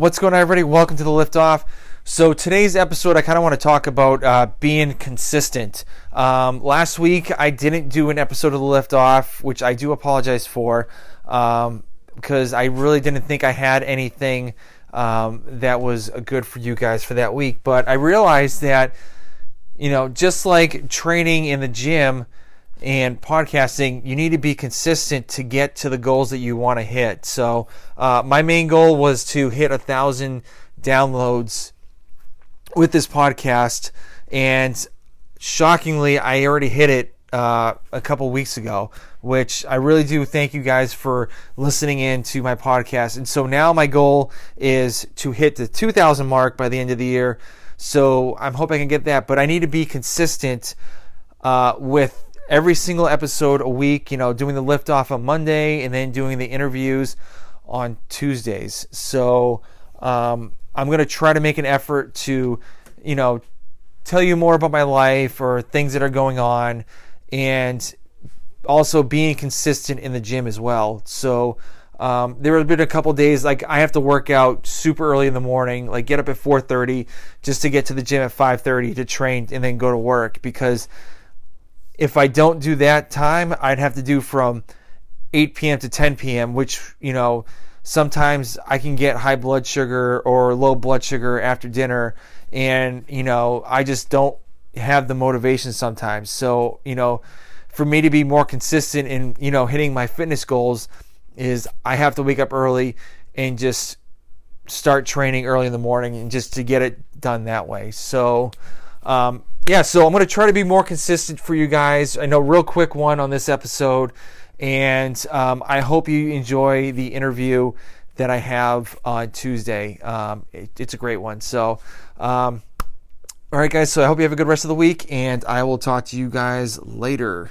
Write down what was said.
What's going on, everybody? Welcome to the Liftoff. So today's episode, I kind of want to talk about uh, being consistent. Um, last week, I didn't do an episode of the Liftoff, which I do apologize for, um, because I really didn't think I had anything um, that was good for you guys for that week. But I realized that, you know, just like training in the gym and podcasting, you need to be consistent to get to the goals that you want to hit. So, uh, my main goal was to hit a thousand downloads with this podcast, and shockingly, I already hit it uh, a couple weeks ago. Which I really do thank you guys for listening in to my podcast. And so now my goal is to hit the 2,000 mark by the end of the year. So I'm hoping I can get that, but I need to be consistent uh, with every single episode a week, you know, doing the lift off on Monday and then doing the interviews on Tuesdays. So um, I'm going to try to make an effort to, you know, tell you more about my life or things that are going on and also being consistent in the gym as well. So um, there have been a couple days like I have to work out super early in the morning, like get up at 4:30 just to get to the gym at 5:30 to train and then go to work because if I don't do that time, I'd have to do from 8 p.m. to 10 p.m., which, you know, sometimes I can get high blood sugar or low blood sugar after dinner. And, you know, I just don't have the motivation sometimes. So, you know, for me to be more consistent in, you know, hitting my fitness goals is I have to wake up early and just start training early in the morning and just to get it done that way. So, um, yeah, so I'm going to try to be more consistent for you guys. I know, real quick one on this episode, and um, I hope you enjoy the interview that I have on Tuesday. Um, it, it's a great one. So, um, all right, guys. So I hope you have a good rest of the week, and I will talk to you guys later.